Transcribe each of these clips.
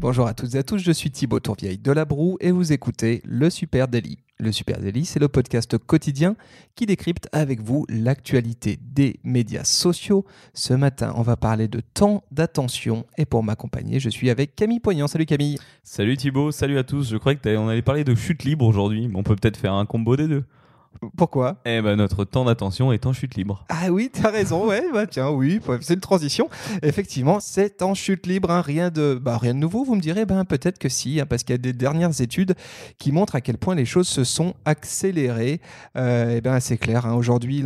Bonjour à toutes et à tous, je suis Thibaut Tourvieille de La Broue et vous écoutez Le Super Daily. Le Super Daily, c'est le podcast quotidien qui décrypte avec vous l'actualité des médias sociaux. Ce matin, on va parler de temps d'attention et pour m'accompagner, je suis avec Camille Poignant. Salut Camille. Salut Thibaut, salut à tous. Je croyais qu'on allait parler de chute libre aujourd'hui, mais on peut peut-être faire un combo des deux. Pourquoi? Eh ben notre temps d'attention est en chute libre. Ah oui, t'as raison, ouais, bah tiens, oui, c'est une transition. Effectivement, c'est en chute libre, hein, rien de, bah, rien de nouveau. Vous me direz, ben peut-être que si, hein, parce qu'il y a des dernières études qui montrent à quel point les choses se sont accélérées. Euh, eh ben c'est clair, hein, aujourd'hui,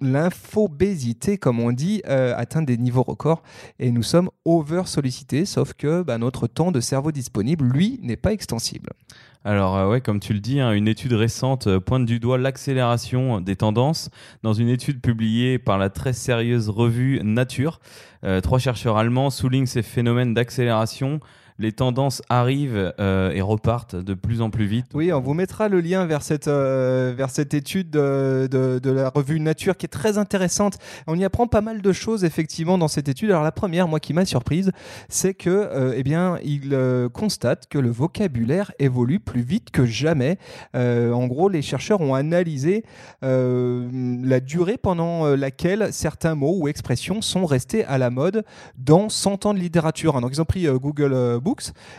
l'infobésité, comme on dit, euh, atteint des niveaux records et nous sommes over sollicités. Sauf que bah, notre temps de cerveau disponible, lui, n'est pas extensible. Alors euh, ouais, comme tu le dis, hein, une étude récente euh, pointe du doigt l'accélération des tendances. Dans une étude publiée par la très sérieuse revue Nature, euh, trois chercheurs allemands soulignent ces phénomènes d'accélération les tendances arrivent euh, et repartent de plus en plus vite. Oui, on vous mettra le lien vers cette, euh, vers cette étude de, la revue Nature qui est très intéressante. On y apprend pas mal de choses effectivement dans cette étude. Alors la première, moi qui m'a surprise, c'est que euh, eh bien, il constate que le vocabulaire évolue plus vite que jamais. en gros, les chercheurs ont analysé la durée pendant laquelle certains mots ou expressions sont restés à la mode dans 100 ans de littérature. Donc ils ont pris Google Books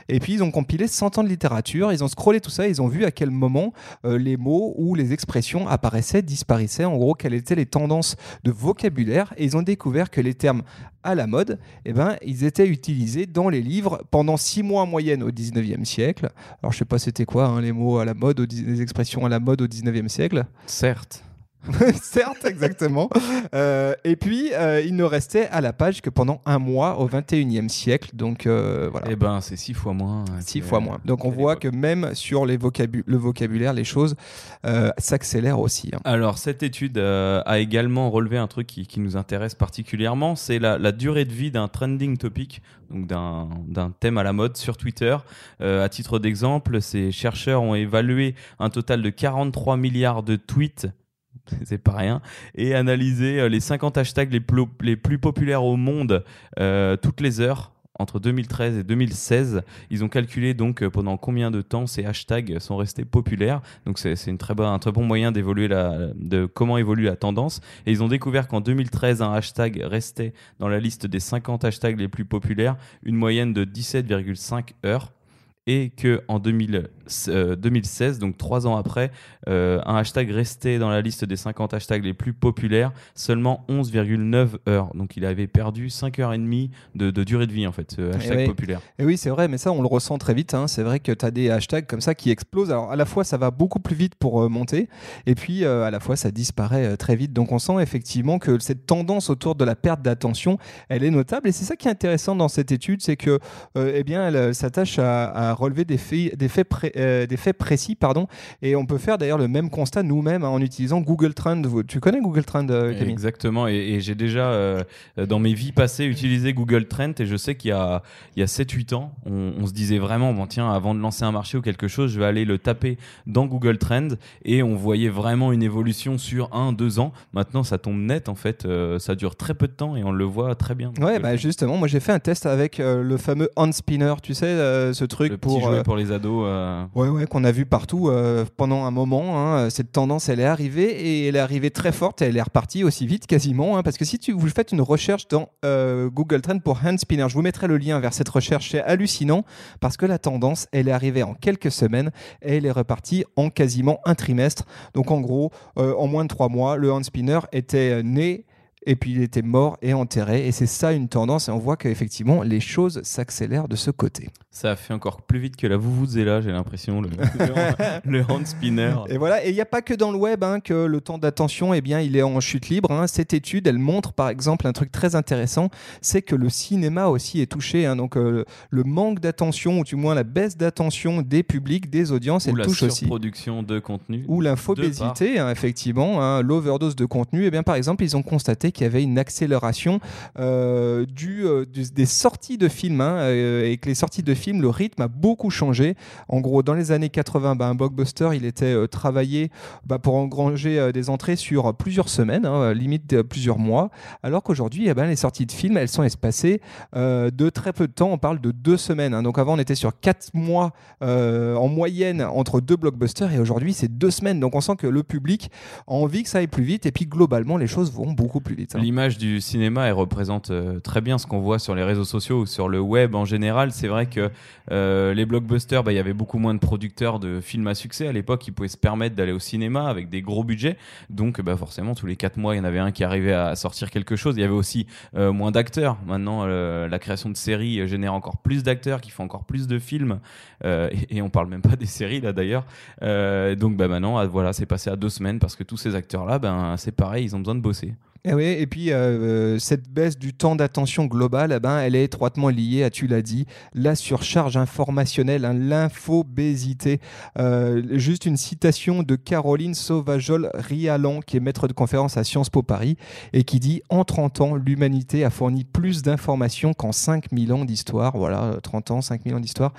et puis ils ont compilé 100 ans de littérature, ils ont scrollé tout ça, ils ont vu à quel moment euh, les mots ou les expressions apparaissaient, disparaissaient, en gros quelles étaient les tendances de vocabulaire, et ils ont découvert que les termes à la mode, eh ben, ils étaient utilisés dans les livres pendant six mois en moyenne au 19e siècle. Alors je sais pas c'était quoi hein, les mots à la mode, les expressions à la mode au 19e siècle. Certes. Certes, exactement. Euh, et puis, euh, il ne restait à la page que pendant un mois au 21e siècle. Donc, euh, voilà. Eh ben, c'est six fois moins. Six fois moins. Donc, on voit que même sur les le vocabulaire, les choses s'accélèrent aussi. Hein. Alors, cette étude a également relevé un truc qui, nous intéresse particulièrement c'est la, la, durée de vie d'un trending topic, donc d'un thème à la mode sur Twitter. à titre d'exemple, ces chercheurs ont évalué un total de 43 milliards de tweets c'est pas rien, et analyser euh, les 50 hashtags les plus, populaires au monde euh, toutes les heures entre 2013 et 2016. Ils ont calculé donc euh, pendant combien de temps ces hashtags sont restés populaires. Donc c'est un très bon moyen d'évoluer de comment évolue la tendance. Et ils ont découvert qu'en 2013, un hashtag restait dans la liste des 50 hashtags les plus populaires, une moyenne de 17,5 heures et que en 2016, euh, donc trois ans après, euh, un hashtag restait dans la liste des 50 hashtags les plus populaires seulement 11,9 heures. Donc il avait perdu 5 heures et demie de, durée de vie en fait, ce eh hashtag populaire. Et oui, c'est vrai, mais ça on le ressent très vite. Hein. C'est vrai que tu as des hashtags comme ça qui explosent. Alors à la fois ça va beaucoup plus vite pour euh, monter, et puis à la fois ça disparaît très vite. Donc on sent effectivement que cette tendance autour de la perte d'attention, elle est notable. Et c'est ça qui est intéressant dans cette étude, c'est que eh bien elle s'attache à relever des faits, des faits, euh, des faits précis. Pardon, et on peut faire d'ailleurs le même constat nous-mêmes hein, en utilisant Google Trend. Tu connais Google Trend, euh, Camille? Exactement, et, j'ai déjà, euh, dans mes vies passées, utilisé Google Trend, et je sais qu'il y a, il y a 7-8 ans, on, se disait vraiment, bon tiens, avant de lancer un marché ou quelque chose, je vais aller le taper dans Google Trend, et on voyait vraiment une évolution sur 1-2 ans. Maintenant, ça tombe net, en fait, ça dure très peu de temps, et on le voit très bien. Ouais, bah justement, moi j'ai fait un test avec le fameux hand spinner, tu sais, ce truc pour, euh, pour les ados. Euh. Ouais, ouais, qu'on a vu partout euh, pendant un moment. Hein. Cette tendance, elle est arrivée et elle est arrivée très forte et elle est repartie aussi vite quasiment. Hein, parce que si tu, vous faites une recherche dans Google Trend pour hand spinner, je vous mettrai le lien vers cette recherche. C'est hallucinant parce que la tendance, elle est arrivée en quelques semaines et elle est repartie en quasiment un trimestre. Donc en gros, en moins de trois mois, le hand spinner était né et puis il était mort et enterré. Et c'est ça une tendance, et on voit qu'effectivement les choses s'accélèrent de ce côté. Ça a fait encore plus vite que la là j'ai l'impression, le, le, hand spinner. Et voilà, et il n'y a pas que dans le web hein, que le temps d'attention, eh bien, il est en chute libre. Hein. Cette étude, elle montre par exemple un truc très intéressant, c'est que le cinéma aussi est touché. Hein. donc euh, le manque d'attention, ou du moins la baisse d'attention des publics, des audiences, elle touche aussi. Ou la surproduction de contenu. Ou l'infobésité, effectivement, l'overdose de contenu. Et eh bien par exemple, ils ont constaté qu'il y avait une accélération euh, euh, des sorties de films hein, euh, et que les sorties de films, le rythme a beaucoup changé. En gros, dans les années 80, bah, un blockbuster, il était travaillé bah, pour engranger des entrées sur plusieurs semaines, hein, limite plusieurs mois, alors qu'aujourd'hui, eh ben, les sorties de films, elles sont espacées de très peu de temps. On parle de deux semaines. hein. Donc avant, on était sur quatre mois en moyenne entre deux blockbusters et aujourd'hui, c'est deux semaines. Donc on sent que le public a envie que ça aille plus vite et puis globalement, les choses vont beaucoup plus vite. Hein. L'image du cinéma, elle représente euh, très bien ce qu'on voit sur les réseaux sociaux ou sur le web en général. C'est vrai que euh, les blockbusters, bah, il y avait beaucoup moins de producteurs de films à succès à l'époque qui pouvaient se permettre d'aller au cinéma avec des gros budgets. Donc, bah, forcément, tous les quatre mois, il y en avait un qui arrivait à sortir quelque chose. Il y avait aussi euh, moins d'acteurs. Maintenant, la création de séries génère encore plus d'acteurs qui font encore plus de films. Et, et on parle même pas des séries là d'ailleurs. Donc, bah, maintenant, ah, voilà, c'est passé à deux semaines parce que tous ces acteurs-là, ben, c'est pareil, ils ont besoin de bosser. Et, oui, et puis euh, cette baisse du temps d'attention globale, eh ben, elle est étroitement liée à, tu l'as dit, la surcharge informationnelle, hein, l'infobésité. Euh, juste une citation de Caroline Sauvajol-Rialan, qui est maître de conférence à Sciences Po Paris, et qui dit En 30 ans, l'humanité a fourni plus d'informations qu'en 5000 ans d'histoire. Voilà, 30 ans, 5000 ans d'histoire.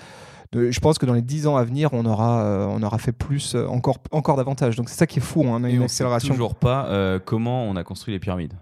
De- Je pense que dans les 10 ans à venir, on aura, euh, on aura fait plus, euh, encore, encore davantage. Donc c'est ça qui est fou, hein, on a Et une on sait accélération toujours pas euh, comment on a construit les pyramides.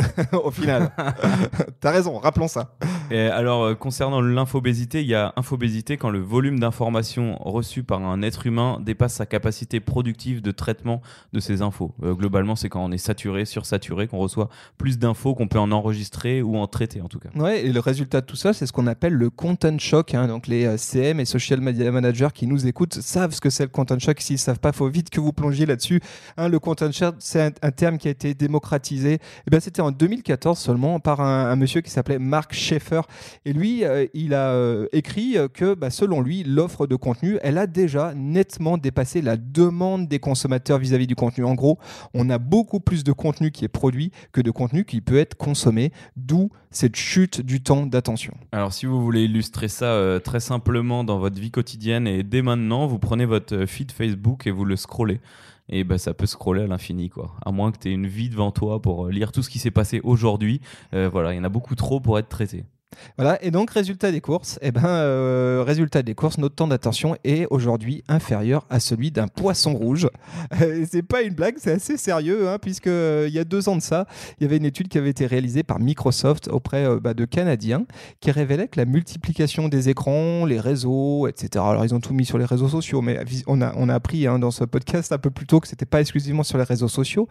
au final. T'as raison, rappelons ça. Et alors, euh, concernant l'infobésité, il y a infobésité quand le volume d'informations reçues par un être humain dépasse sa capacité productive de traitement de ces infos. Euh, globalement, c'est quand on est saturé, sursaturé, qu'on reçoit plus d'infos qu'on peut en enregistrer ou en traiter en tout cas. Ouais, et le résultat de tout ça, c'est ce qu'on appelle le content shock. hein. Donc les euh, CM et social media managers qui nous écoutent savent ce que c'est le content shock. S'ils savent pas, faut vite que vous plongiez là-dessus. Hein, le content shock, c'est un, un terme qui a été démocratisé. Et ben, c'était en 2014 seulement par un, monsieur qui s'appelait Mark Schaeffer. Et lui, euh, il a euh, écrit euh, que, bah, selon lui, l'offre de contenu, elle a déjà nettement dépassé la demande des consommateurs vis-à-vis du contenu. En gros, on a beaucoup plus de contenu qui est produit que de contenu qui peut être consommé, d'où cette chute du temps d'attention. Alors, si vous voulez illustrer ça très simplement dans votre vie quotidienne et dès maintenant, vous prenez votre feed Facebook et vous le scrollez. Et ben, ça peut scroller à l'infini, quoi. À moins que tu aies une vie devant toi pour euh, lire tout ce qui s'est passé aujourd'hui. Euh, voilà, il y en a beaucoup trop pour être traité. Voilà, et donc résultat des courses, eh ben, euh, résultat des courses, notre temps d'attention est aujourd'hui inférieur à celui d'un poisson rouge. C'est pas une blague, c'est assez sérieux, hein, euh, y a deux ans de ça, il y avait une étude qui avait été réalisée par Microsoft auprès euh, bah, de Canadiens, qui révélait que la multiplication des écrans, les réseaux, etc. Alors ils ont tout mis sur les réseaux sociaux, mais on a, on a appris hein, dans ce podcast un peu plus tôt que c'était pas exclusivement sur les réseaux sociaux.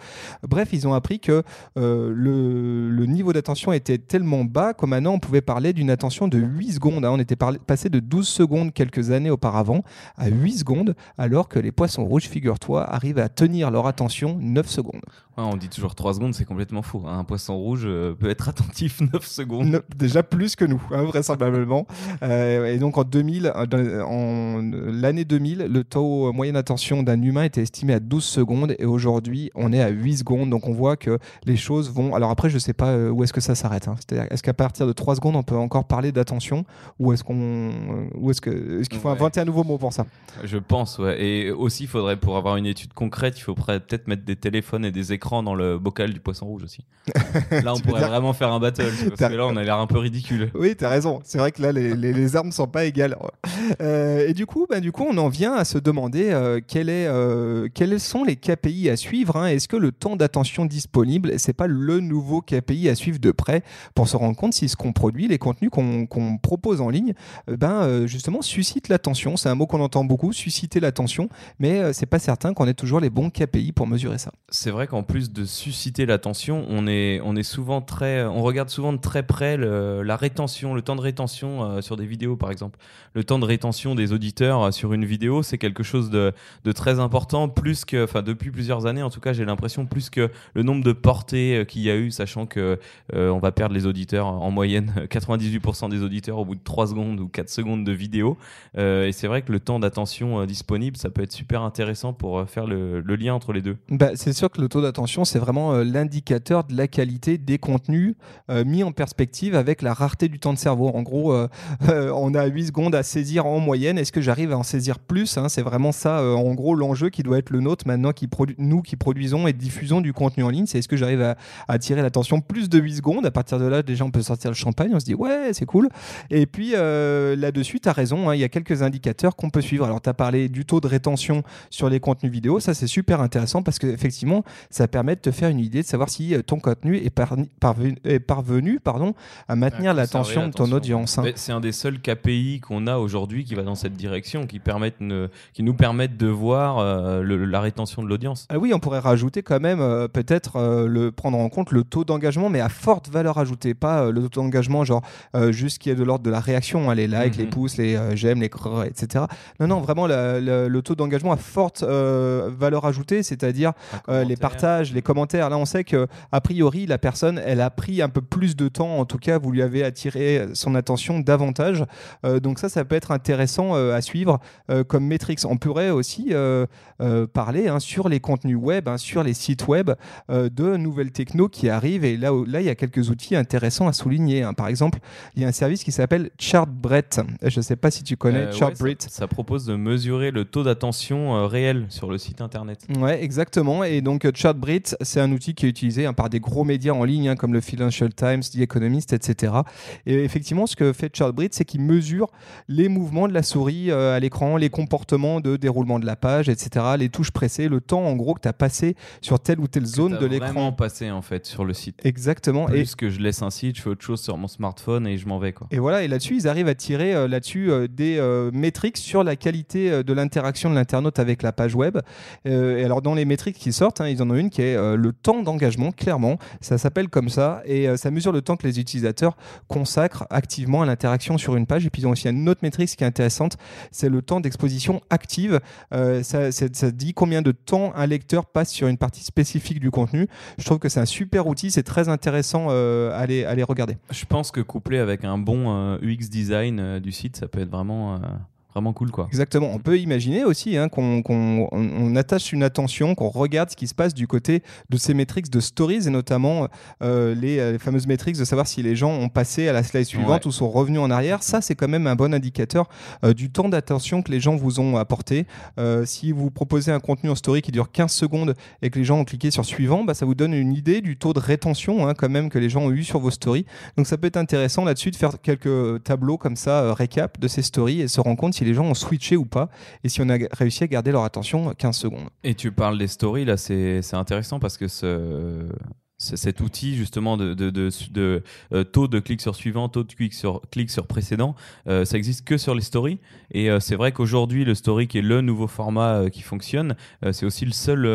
Bref, ils ont appris que le, le niveau d'attention était tellement bas que maintenant on pouvait parler d'une attention de 8 secondes. hein. On était passé de 12 secondes quelques années auparavant à 8 secondes, alors que les poissons rouges, figure-toi, arrivent à tenir leur attention 9 secondes. Ouais, on dit toujours 3 secondes, c'est complètement faux. Un poisson rouge euh, peut être attentif 9 secondes. Ne- déjà plus que nous, hein, vraisemblablement. Euh, et donc en 2000, euh, dans- en l'année 2000, le taux moyen d'attention d'un humain était estimé à 12 secondes et aujourd'hui on est à 8 secondes. Donc on voit que les choses vont. Alors après, je sais pas où est-ce que ça s'arrête. hein. C'est-à-dire, est-ce qu'à partir de 3 secondes on peut encore parler d'attention ou est-ce qu'on, ou est-ce que, est-ce qu'il faut Ouais. inventer un nouveau mot pour ça? Je pense, ouais. Et aussi, il faudrait, pour avoir une étude concrète, il faudrait peut-être mettre des téléphones et des écrans dans le bocal du poisson rouge aussi. Là, on pourrait dire- vraiment faire un battle. Parce T'as- que là, on a l'air un peu ridicule. Oui, tu as raison. C'est vrai que là, les, les, les armes ne sont pas égales. Euh, et du coup, bah, du coup, on en vient à se demander euh, quel est, euh, quels sont les KPI à suivre. hein. Est-ce que le temps d'attention disponible, c'est pas le nouveau KPI à suivre de près pour se rendre compte si ce qu'on produit, les contenus qu'on propose en ligne, ben, justement, suscite l'attention? C'est un mot qu'on entend beaucoup, susciter l'attention, mais c'est pas certain qu'on ait toujours les bons KPI pour mesurer ça. C'est vrai qu'en de susciter l'attention, on est, on est souvent très, on regarde souvent de très près la rétention, le temps de rétention euh, sur des vidéos par exemple. Le temps de rétention des auditeurs euh, sur une vidéo, c'est quelque chose de, de très important, plus que, enfin depuis plusieurs années en tout cas, j'ai l'impression plus que le nombre de portées euh, qu'il y a eu, sachant que on va perdre les auditeurs en moyenne, 98% des auditeurs au bout de 3 secondes ou 4 secondes de vidéo. Et c'est vrai que le temps d'attention disponible, ça peut être super intéressant pour faire le, le lien entre les deux. Bah, c'est sûr que le taux d'attention c'est vraiment euh, l'indicateur de la qualité des contenus euh, mis en perspective avec la rareté du temps de cerveau. En gros, euh, on a 8 secondes à saisir en moyenne. Est-ce que j'arrive à en saisir plus hein? C'est vraiment ça, en gros, l'enjeu qui doit être le nôtre maintenant, qui nous qui produisons et diffusons du contenu en ligne. C'est est-ce que j'arrive à, attirer l'attention plus de 8 secondes? À partir de là, déjà, on peut sortir le champagne. On se dit, ouais, c'est cool. Et puis là-dessus, tu as raison, hein, il y a quelques indicateurs qu'on peut suivre. Alors, tu as parlé du taux de rétention sur les contenus vidéo. Ça, c'est super intéressant parce qu'effectivement, ça permet de te faire une idée de savoir si euh, ton contenu est, parvenu, est parvenu pardon, à maintenir l'attention de ton audience. hein. C'est un des seuls KPI qu'on a aujourd'hui qui va dans cette direction, qui, permettent ne- qui nous permettent de voir euh, le- la rétention de l'audience. Ah oui, on pourrait rajouter quand même euh, peut-être euh, le prendre en compte le taux d'engagement, mais à forte valeur ajoutée, pas euh, le taux d'engagement genre euh, juste qui est de l'ordre de la réaction, hein, les likes, les Mhm. pouces, les euh, j'aime, les crrr, etc. Non, non, vraiment la- la- le taux d'engagement à forte euh, valeur ajoutée, c'est-à-dire Euh, les commentaire. Les commentaires. Là, on sait que a priori, la personne, elle a pris un peu plus de temps. En tout cas, vous lui avez attiré son attention davantage. Euh, donc ça, ça peut être intéressant euh, à suivre euh, comme métrique. On pourrait aussi parler hein, sur les contenus web, hein, sur les sites web de nouvelles techno qui arrivent. Et là, là, il y a quelques outils intéressants à souligner. hein. Par exemple, il y a un service qui s'appelle Chartbread. Je ne sais pas si tu connais Euh, ouais, ça, ça propose de mesurer le taux d'attention réel sur le site internet. Ouais, exactement. Et donc, euh, C'est un outil qui est utilisé hein, par des gros médias en ligne, hein, comme le Financial Times, The Economist, etc. Et effectivement, ce que fait Chartbreed, c'est qu'il mesure les mouvements de la souris euh, à l'écran, les comportements de déroulement de la page, etc., les touches pressées, le temps, en gros, que tu as passé sur telle ou telle zone de vraiment l'écran. passé en fait sur le site. Exactement. Et, Plus que je laisse un site, je fais autre chose sur mon smartphone et je m'en vais quoi. Et voilà, et là-dessus, ils arrivent à tirer euh, là-dessus euh, des métriques sur la qualité de l'interaction de l'internaute avec la page web. Et alors, dans les métriques qui sortent, hein, ils en ont une qui euh, le temps d'engagement, clairement. Ça s'appelle comme ça, et euh, ça mesure le temps que les utilisateurs consacrent activement à l'interaction sur une page. Et puis, ils ont aussi une autre métrique qui est intéressante, c'est le temps d'exposition active. Euh, ça, dit combien de temps un lecteur passe sur une partie spécifique du contenu. Je trouve que c'est un super outil, c'est très intéressant à, les regarder. Je pense que couplé avec un bon UX design du site, ça peut être vraiment, vraiment cool quoi. Exactement. On peut imaginer aussi hein, qu'on qu'on- on- on attache une attention, qu'on regarde ce qui se passe du côté de ces métriques de stories et notamment euh, les, euh, les fameuses métriques de savoir si les gens ont passé à la slide suivante Ouais. ou sont revenus en arrière. Ça, c'est quand même un bon indicateur euh, du temps d'attention que les gens vous ont apporté. Euh, si vous proposez un contenu en story qui dure 15 secondes et que les gens ont cliqué sur suivant, bah, ça vous donne une idée du taux de rétention hein, quand même que les gens ont eu sur vos stories. Donc ça peut être intéressant là-dessus de faire quelques tableaux comme ça, récap de ces stories et se rendre compte les gens ont switché ou pas et si on a réussi à garder leur attention 15 secondes. Et tu parles des stories, là, c'est intéressant parce que ce- cet outil, justement, de, de, de, de, euh, taux de clic sur suivant, taux de clic sur, clic sur précédent, euh, ça existe que sur les stories. Et euh, c'est vrai qu'aujourd'hui, le story, qui est le nouveau format qui fonctionne, c'est aussi le seul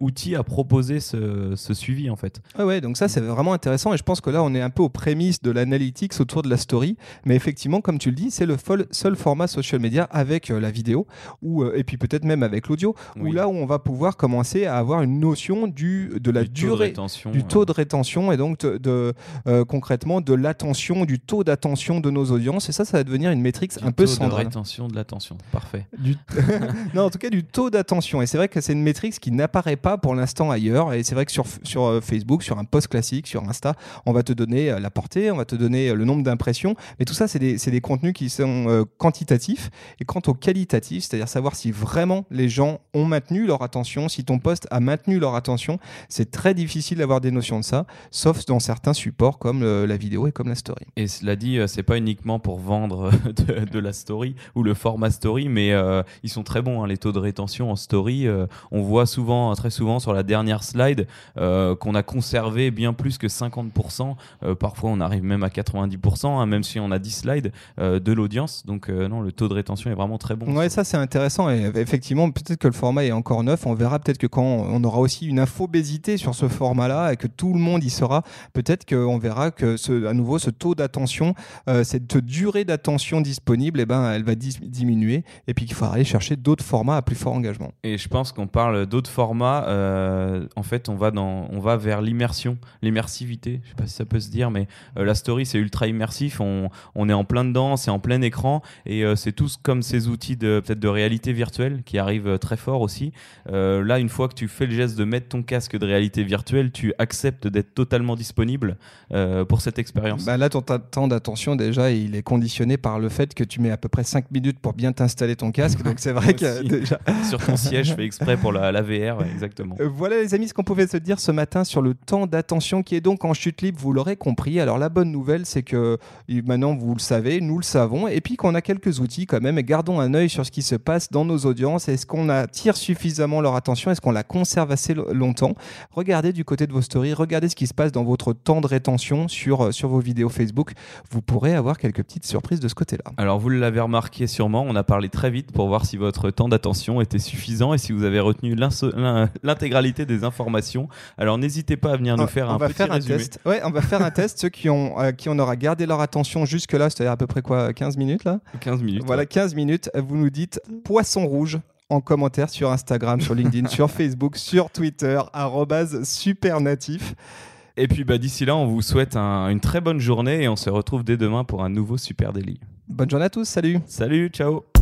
outil à proposer ce, ce suivi, en fait. Ouais, ouais, donc ça c'est vraiment intéressant et je pense que là on est un peu aux prémices de l'analytics autour de la story, mais effectivement comme tu le dis c'est le seul format social media avec la vidéo ou et puis peut-être même avec l'audio où là où on va pouvoir commencer à avoir une notion du de la Du taux de durée rétention, du taux de rétention et donc de, de, euh, concrètement de l'attention, du taux d'attention de nos audiences. Et ça, ça va devenir une métrique un peu taux de centrale. rétention de l'attention. Parfait. Du- non, en tout cas, du taux d'attention. Et c'est vrai que c'est une métrique qui n'apparaît pas pour l'instant ailleurs. Et c'est vrai que sur, sur euh, Facebook, sur un post classique, sur Insta, on va te donner euh, la portée, on va te donner le nombre d'impressions. Mais tout ça, c'est des, des contenus qui sont euh, quantitatifs. Et quant au qualitatif, c'est-à-dire savoir si vraiment les gens ont maintenu leur attention, si ton post a maintenu leur attention, c'est très difficile d'avoir des notions de ça, sauf dans certains supports comme euh, la vidéo et comme la story. Et cela dit, euh, c'est pas uniquement pour vendre de, de la story ou le format story, mais euh, ils sont très bons. hein, les taux de rétention en story, euh, on voit souvent, très souvent sur la dernière slide, euh, qu'on a conservé bien plus que 50%. Euh, parfois, on arrive même à 90%, hein, même si on a 10 slides euh, de l'audience. Donc, euh, non, le taux de rétention est vraiment très bon. Ouais, ça c'est intéressant et effectivement peut-être que le format est encore neuf. On verra peut-être que quand on aura aussi une infobésité sur ce format-là et que tout le monde y sera, peut-être qu'on verra que ce, à nouveau ce taux d'attention, euh, cette durée d'attention disponible, eh ben, elle va diminuer et puis qu'il faudra aller chercher d'autres formats à plus fort engagement. Et je pense qu'on parle d'autres formats. Euh, en fait, on va, dans, on va vers l'immersion, l'immersivité. Je sais pas si ça peut se dire, mais euh, la story c'est ultra immersif. On, est en plein dedans, c'est en plein écran et c'est tous comme ces outils de de réalité virtuelle qui arrivent très fort aussi. là, une fois que tu fais le geste de mettre ton casque de réalité virtuelle, tu acceptes d'être totalement disponible pour cette expérience. Bah là, ton temps d'attention déjà, il est conditionné par le fait que tu mets à peu près 5 minutes pour bien t'installer ton casque. Donc c'est vrai que déjà. Sur ton siège, fait exprès pour la, VR, exactement. Euh, voilà les amis, ce qu'on pouvait se dire ce matin sur le temps d'attention qui est donc en chute libre, vous l'aurez compris. Alors la bonne nouvelle, c'est que maintenant vous le savez, nous le savons, et puis qu'on a quelques outils quand même, et gardons un œil sur ce qui se passe dans nos audiences. Est-ce qu'on attire suffisamment leur attention? Est-ce qu'on la conserve assez longtemps? Regardez du côté de vos stories, regardez ce qui se passe dans votre temps de rétention sur, euh, sur vos vidéos Facebook. Vous pourrez avoir quelques petites surprises de ce côté-là. Alors vous l'avez remarqué sûrement, on a parlé très vite pour voir si votre temps d'attention était suffisant et si vous avez retenu l'intégralité des informations. Alors n'hésitez pas à venir nous faire on un va petit faire résumé. Un test. Ouais, on va faire un test. Ceux qui ont, euh, qui on aura gardé leur attention jusque-là, c'est-à-dire à peu près quoi 15 minutes là? 15 minutes. Voilà, 15 minutes. Vous nous dites poisson rouge en commentaire sur Instagram, sur LinkedIn, sur Facebook, sur Twitter, supernatif. Et puis bah, d'ici là, on vous souhaite une très bonne journée et on se retrouve dès demain pour un nouveau Super Daily. Bonne journée à tous, salut Salut, ciao